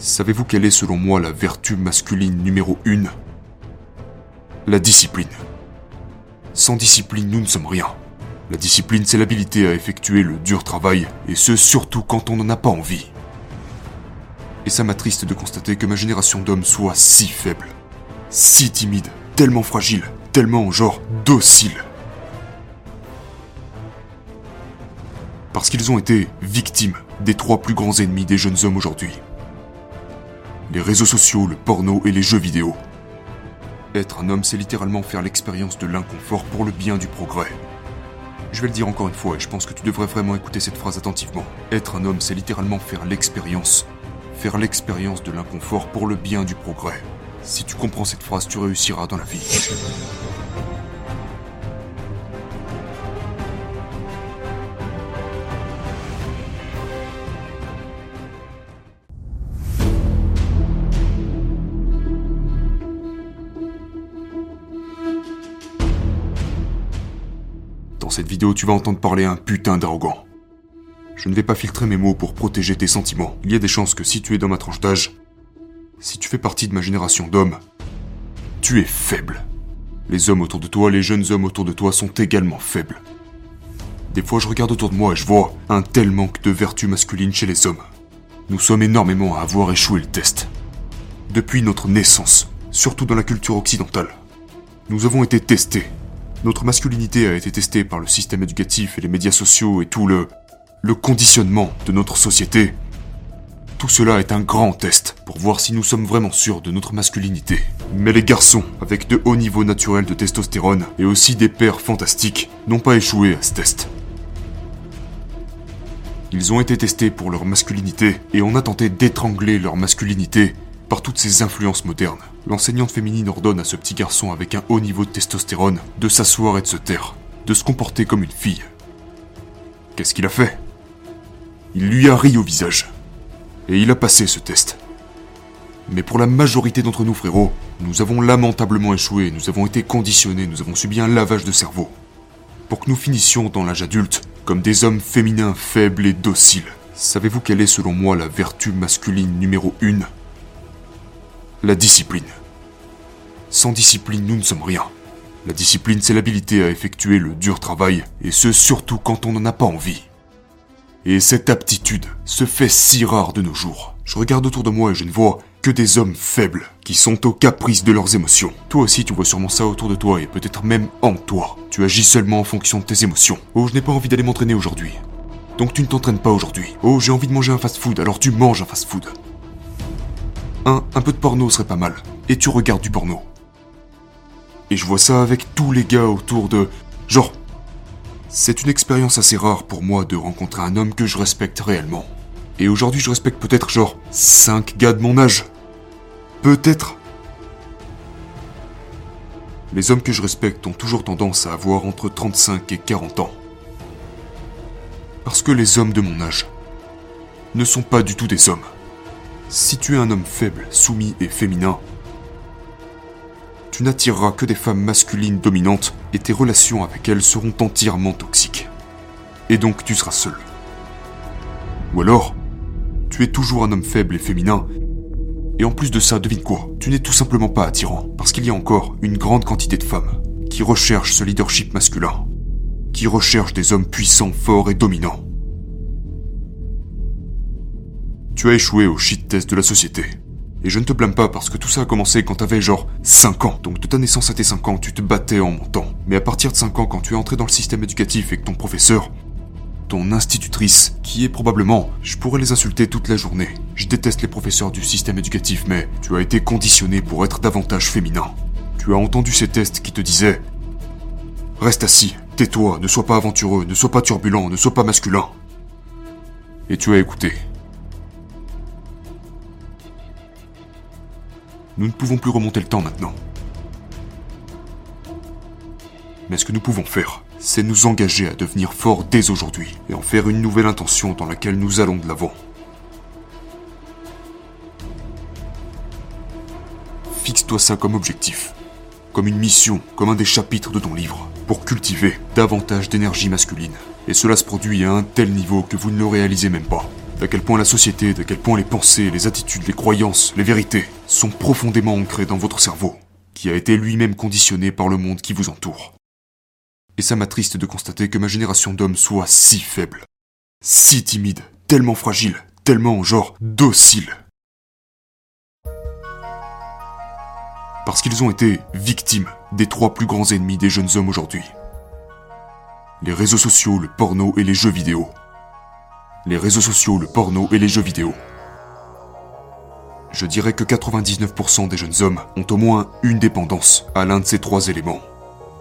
Savez-vous quelle est selon moi la vertu masculine numéro 1 La discipline. Sans discipline, nous ne sommes rien. La discipline, c'est l'habilité à effectuer le dur travail, et ce surtout quand on n'en a pas envie. Et ça m'attriste de constater que ma génération d'hommes soit si faible, si timide, tellement fragile, tellement genre docile. Parce qu'ils ont été victimes des trois plus grands ennemis des jeunes hommes aujourd'hui. Les réseaux sociaux, le porno et les jeux vidéo. Être un homme, c'est littéralement faire l'expérience de l'inconfort pour le bien du progrès. Je vais le dire encore une fois et je pense que tu devrais vraiment écouter cette phrase attentivement. Être un homme, c'est littéralement faire l'expérience. Faire l'expérience de l'inconfort pour le bien du progrès. Si tu comprends cette phrase, tu réussiras dans la vie. Cette vidéo, tu vas entendre parler un putain d'arrogant. Je ne vais pas filtrer mes mots pour protéger tes sentiments. Il y a des chances que si tu es dans ma tranche d'âge, si tu fais partie de ma génération d'hommes, tu es faible. Les hommes autour de toi, les jeunes hommes autour de toi sont également faibles. Des fois, je regarde autour de moi et je vois un tel manque de vertu masculine chez les hommes. Nous sommes énormément à avoir échoué le test. Depuis notre naissance, surtout dans la culture occidentale, nous avons été testés. Notre masculinité a été testée par le système éducatif et les médias sociaux et tout le conditionnement de notre société. Tout cela est un grand test pour voir si nous sommes vraiment sûrs de notre masculinité. Mais les garçons, avec de hauts niveaux naturels de testostérone et aussi des pères fantastiques, n'ont pas échoué à ce test. Ils ont été testés pour leur masculinité et on a tenté d'étrangler leur masculinité par toutes ces influences modernes. L'enseignante féminine ordonne à ce petit garçon avec un haut niveau de testostérone de s'asseoir et de se taire, de se comporter comme une fille. Qu'est-ce qu'il a fait? Il lui a ri au visage. Et il a passé ce test. Mais pour la majorité d'entre nous, frérot, nous avons lamentablement échoué, nous avons été conditionnés, nous avons subi un lavage de cerveau. Pour que nous finissions dans l'âge adulte comme des hommes féminins faibles et dociles. Savez-vous quelle est selon moi la vertu masculine numéro 1 La discipline. Sans discipline, nous ne sommes rien. La discipline, c'est l'habilité à effectuer le dur travail, et ce surtout quand on n'en a pas envie. Et cette aptitude se fait si rare de nos jours. Je regarde autour de moi et je ne vois que des hommes faibles qui sont aux caprices de leurs émotions. Toi aussi, tu vois sûrement ça autour de toi et peut-être même en toi. Tu agis seulement en fonction de tes émotions. Oh, je n'ai pas envie d'aller m'entraîner aujourd'hui. Donc tu ne t'entraînes pas aujourd'hui. Oh, j'ai envie de manger un fast-food, alors tu manges un fast-food. Un, un peu de porno serait pas mal. Et tu regardes du porno. Et je vois ça avec tous les gars autour de... Genre, c'est une expérience assez rare pour moi de rencontrer un homme que je respecte réellement. Et aujourd'hui, je respecte peut-être genre 5 gars de mon âge. Peut-être. Les hommes que je respecte ont toujours tendance à avoir entre 35 et 40 ans. Parce que les hommes de mon âge ne sont pas du tout des hommes. Si tu es un homme faible, soumis et féminin, tu n'attireras que des femmes masculines dominantes et tes relations avec elles seront entièrement toxiques. Et donc tu seras seul. Ou alors, tu es toujours un homme faible et féminin. Et en plus de ça, devine quoi Tu n'es tout simplement pas attirant, parce qu'il y a encore une grande quantité de femmes qui recherchent ce leadership masculin, qui recherchent des hommes puissants, forts et dominants. Tu as échoué au shit test de la société. Et je ne te blâme pas parce que tout ça a commencé quand t'avais genre 5 ans. Donc de ta naissance à tes 5 ans, tu te battais en montant. Mais à partir de 5 ans, quand tu es entré dans le système éducatif et que ton professeur, ton institutrice, qui est probablement, je pourrais les insulter toute la journée. Je déteste les professeurs du système éducatif, mais tu as été conditionné pour être davantage féminin. Tu as entendu ces tests qui te disaient Reste assis, tais-toi, ne sois pas aventureux, ne sois pas turbulent, ne sois pas masculin. Et tu as écouté. Nous ne pouvons plus remonter le temps maintenant. Mais ce que nous pouvons faire, c'est nous engager à devenir forts dès aujourd'hui et en faire une nouvelle intention dans laquelle nous allons de l'avant. Fixe-toi ça comme objectif, comme une mission, comme un des chapitres de ton livre, pour cultiver davantage d'énergie masculine. Et cela se produit à un tel niveau que vous ne le réalisez même pas. D'à quel point la société, d'à quel point les pensées, les attitudes, les croyances, les vérités sont profondément ancrées dans votre cerveau, qui a été lui-même conditionné par le monde qui vous entoure. Et ça m'attriste de constater que ma génération d'hommes soit si faible, si timide, tellement fragile, tellement genre docile. Parce qu'ils ont été victimes des trois plus grands ennemis des jeunes hommes aujourd'hui. Les réseaux sociaux, le porno et les jeux vidéo. Les réseaux sociaux, le porno et les jeux vidéo. Je dirais que 99% des jeunes hommes ont au moins une dépendance à l'un de ces trois éléments.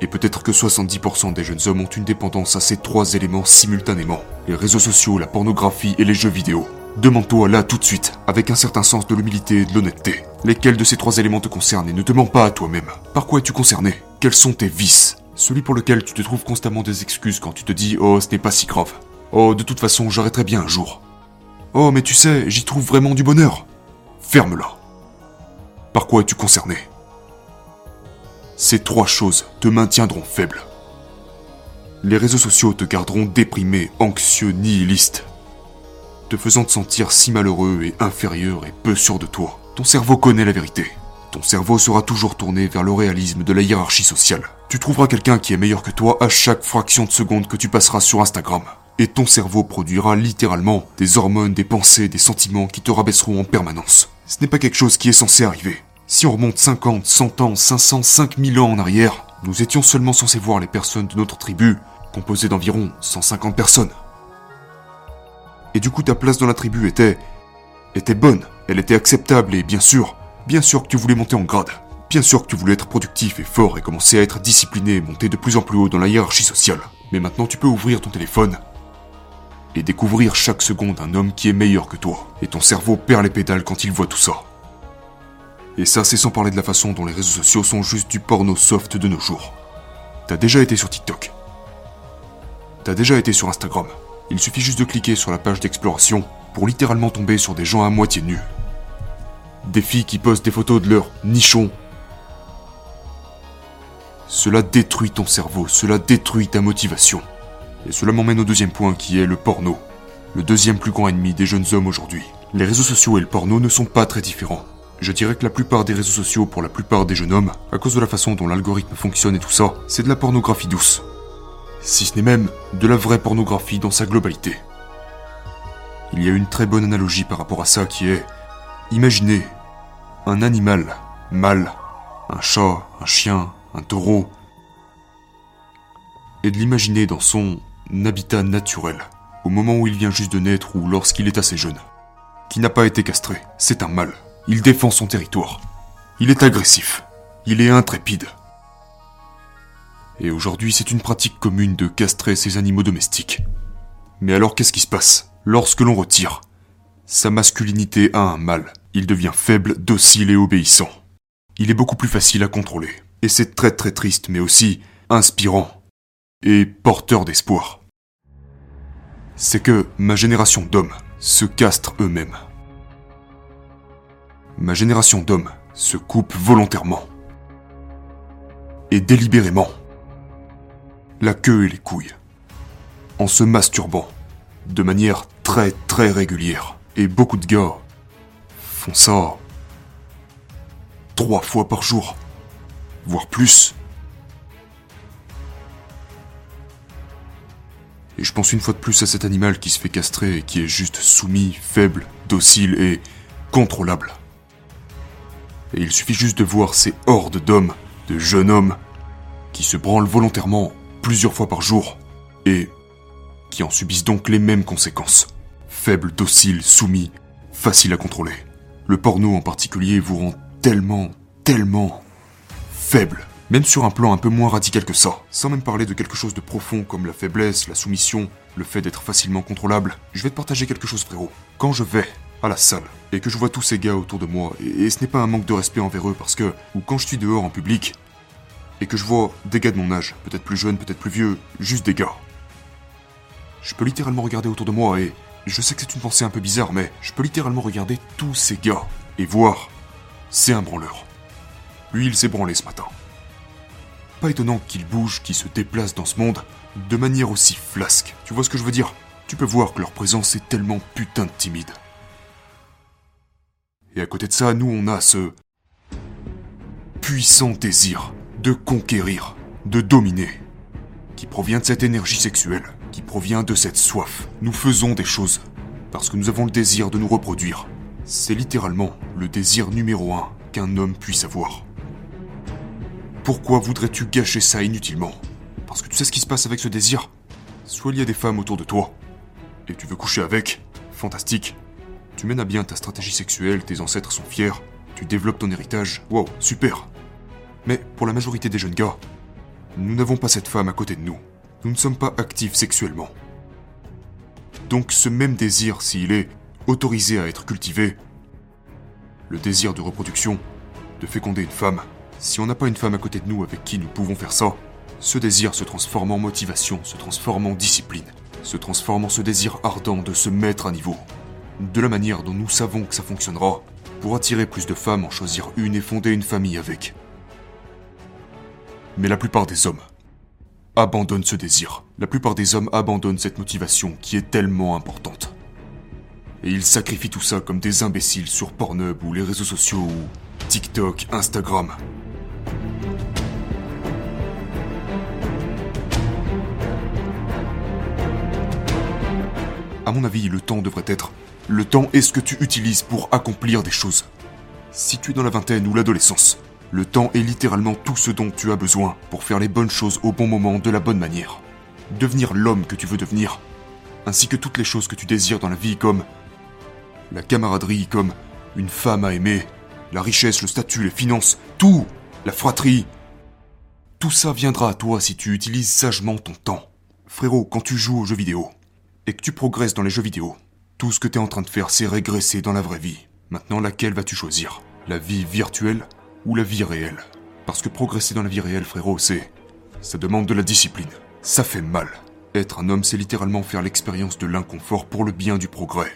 Et peut-être que 70% des jeunes hommes ont une dépendance à ces trois éléments simultanément. Les réseaux sociaux, la pornographie et les jeux vidéo. Demande-toi là tout de suite, avec un certain sens de l'humilité et de l'honnêteté, lesquels de ces trois éléments te concernent et ne te mens pas à toi-même. Par quoi es-tu concerné? Quels sont tes vices? Celui pour lequel tu te trouves constamment des excuses quand tu te dis Oh, ce n'est pas si grave. Oh, de toute façon, j'arrêterai bien un jour. Oh, mais tu sais, j'y trouve vraiment du bonheur. Ferme-la. Par quoi es-tu concerné? Ces trois choses te maintiendront faible. Les réseaux sociaux te garderont déprimé, anxieux, nihiliste te faisant te sentir si malheureux et inférieur et peu sûr de toi. Ton cerveau connaît la vérité. Ton cerveau sera toujours tourné vers le réalisme de la hiérarchie sociale. Tu trouveras quelqu'un qui est meilleur que toi à chaque fraction de seconde que tu passeras sur Instagram. Et ton cerveau produira littéralement des hormones, des pensées, des sentiments qui te rabaisseront en permanence. Ce n'est pas quelque chose qui est censé arriver. Si on remonte 50, 100 ans, 500, 5000 ans en arrière, nous étions seulement censés voir les personnes de notre tribu, composées d'environ 150 personnes. Et du coup, ta place dans la tribu était. était bonne, elle était acceptable et bien sûr, bien sûr que tu voulais monter en grade. Bien sûr que tu voulais être productif et fort et commencer à être discipliné et monter de plus en plus haut dans la hiérarchie sociale. Mais maintenant, tu peux ouvrir ton téléphone et découvrir chaque seconde un homme qui est meilleur que toi. Et ton cerveau perd les pédales quand il voit tout ça. Et ça, c'est sans parler de la façon dont les réseaux sociaux sont juste du porno soft de nos jours. T'as déjà été sur TikTok. T'as déjà été sur Instagram. Il suffit juste de cliquer sur la page d'exploration pour littéralement tomber sur des gens à moitié nus. Des filles qui postent des photos de leurs nichons. Cela détruit ton cerveau, cela détruit ta motivation. Et cela m'emmène au deuxième point qui est le porno. Le deuxième plus grand ennemi des jeunes hommes aujourd'hui. Les réseaux sociaux et le porno ne sont pas très différents. Je dirais que la plupart des réseaux sociaux pour la plupart des jeunes hommes, à cause de la façon dont l'algorithme fonctionne et tout ça, c'est de la pornographie douce si ce n'est même de la vraie pornographie dans sa globalité. Il y a une très bonne analogie par rapport à ça qui est, imaginez un animal mâle, un chat, un chien, un taureau, et de l'imaginer dans son habitat naturel, au moment où il vient juste de naître ou lorsqu'il est assez jeune, qui n'a pas été castré, c'est un mâle. Il défend son territoire. Il est agressif. Il est intrépide. Et aujourd'hui, c'est une pratique commune de castrer ces animaux domestiques. Mais alors, qu'est-ce qui se passe Lorsque l'on retire sa masculinité à un mâle, il devient faible, docile et obéissant. Il est beaucoup plus facile à contrôler. Et c'est très très triste, mais aussi inspirant et porteur d'espoir. C'est que ma génération d'hommes se castrent eux-mêmes. Ma génération d'hommes se coupe volontairement et délibérément la queue et les couilles, en se masturbant de manière très très régulière. Et beaucoup de gars font ça trois fois par jour, voire plus. Et je pense une fois de plus à cet animal qui se fait castrer et qui est juste soumis, faible, docile et contrôlable. Et il suffit juste de voir ces hordes d'hommes, de jeunes hommes, qui se branlent volontairement plusieurs fois par jour, et qui en subissent donc les mêmes conséquences. Faibles, dociles, soumis, faciles à contrôler. Le porno en particulier vous rend tellement, tellement faible. Même sur un plan un peu moins radical que ça. Sans même parler de quelque chose de profond comme la faiblesse, la soumission, le fait d'être facilement contrôlable. Je vais te partager quelque chose frérot. Quand je vais à la salle et que je vois tous ces gars autour de moi, et, ce n'est pas un manque de respect envers eux parce que, ou quand je suis dehors en public, et que je vois des gars de mon âge, peut-être plus jeunes, peut-être plus vieux, juste des gars. Je peux littéralement regarder autour de moi et je sais que c'est une pensée un peu bizarre, mais je peux littéralement regarder tous ces gars et voir, c'est un branleur. Lui, il s'est branlé ce matin. Étonnant qu'il bouge, qu'il se déplace dans ce monde de manière aussi flasque. Tu vois ce que je veux dire? Tu peux voir que leur présence est tellement putain de timide. Et à côté de ça, nous on a ce puissant désir de conquérir, de dominer, qui provient de cette énergie sexuelle, qui provient de cette soif. Nous faisons des choses parce que nous avons le désir de nous reproduire. C'est littéralement le désir numéro un qu'un homme puisse avoir. Pourquoi voudrais-tu gâcher ça inutilement? Parce que tu sais ce qui se passe avec ce désir Soit il y a des femmes autour de toi, et tu veux coucher avec, fantastique. Tu mènes à bien ta stratégie sexuelle, tes ancêtres sont fiers, tu développes ton héritage, wow, super. Mais pour la majorité des jeunes gars, nous n'avons pas cette femme à côté de nous. Nous ne sommes pas actifs sexuellement. Donc ce même désir, s'il est autorisé à être cultivé, le désir de reproduction, de féconder une femme, si on n'a pas une femme à côté de nous avec qui nous pouvons faire ça, ce désir se transforme en motivation, se transforme en discipline, se transforme en ce désir ardent de se mettre à niveau. De la manière dont nous savons que ça fonctionnera, pour attirer plus de femmes, en choisir une et fonder une famille avec. Mais la plupart des hommes abandonnent ce désir. La plupart des hommes abandonnent cette motivation qui est tellement importante. Et ils sacrifient tout ça comme des imbéciles sur Pornhub ou les réseaux sociaux ou TikTok, Instagram. À mon avis, le temps devrait être le temps est ce que tu utilises pour accomplir des choses. Si tu es dans la vingtaine ou l'adolescence, le temps est littéralement tout ce dont tu as besoin pour faire les bonnes choses au bon moment de la bonne manière. Devenir l'homme que tu veux devenir, ainsi que toutes les choses que tu désires dans la vie comme la camaraderie, comme une femme à aimer, la richesse, le statut, les finances, tout, la fratrie. Tout ça viendra à toi si tu utilises sagement ton temps. Frérot, quand tu joues aux jeux vidéo, et que tu progresses dans les jeux vidéo, tout ce que tu es en train de faire, c'est régresser dans la vraie vie. Maintenant, laquelle vas-tu choisir? La vie virtuelle ou la vie réelle? Parce que progresser dans la vie réelle, frérot, c'est... Ça demande de la discipline. Ça fait mal. Être un homme, c'est littéralement faire l'expérience de l'inconfort pour le bien du progrès.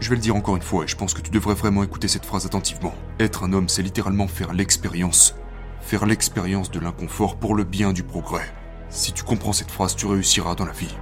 Je vais le dire encore une fois et je pense que tu devrais vraiment écouter cette phrase attentivement. Être un homme, c'est littéralement faire l'expérience. Faire l'expérience de l'inconfort pour le bien du progrès. Si tu comprends cette phrase, tu réussiras dans la vie.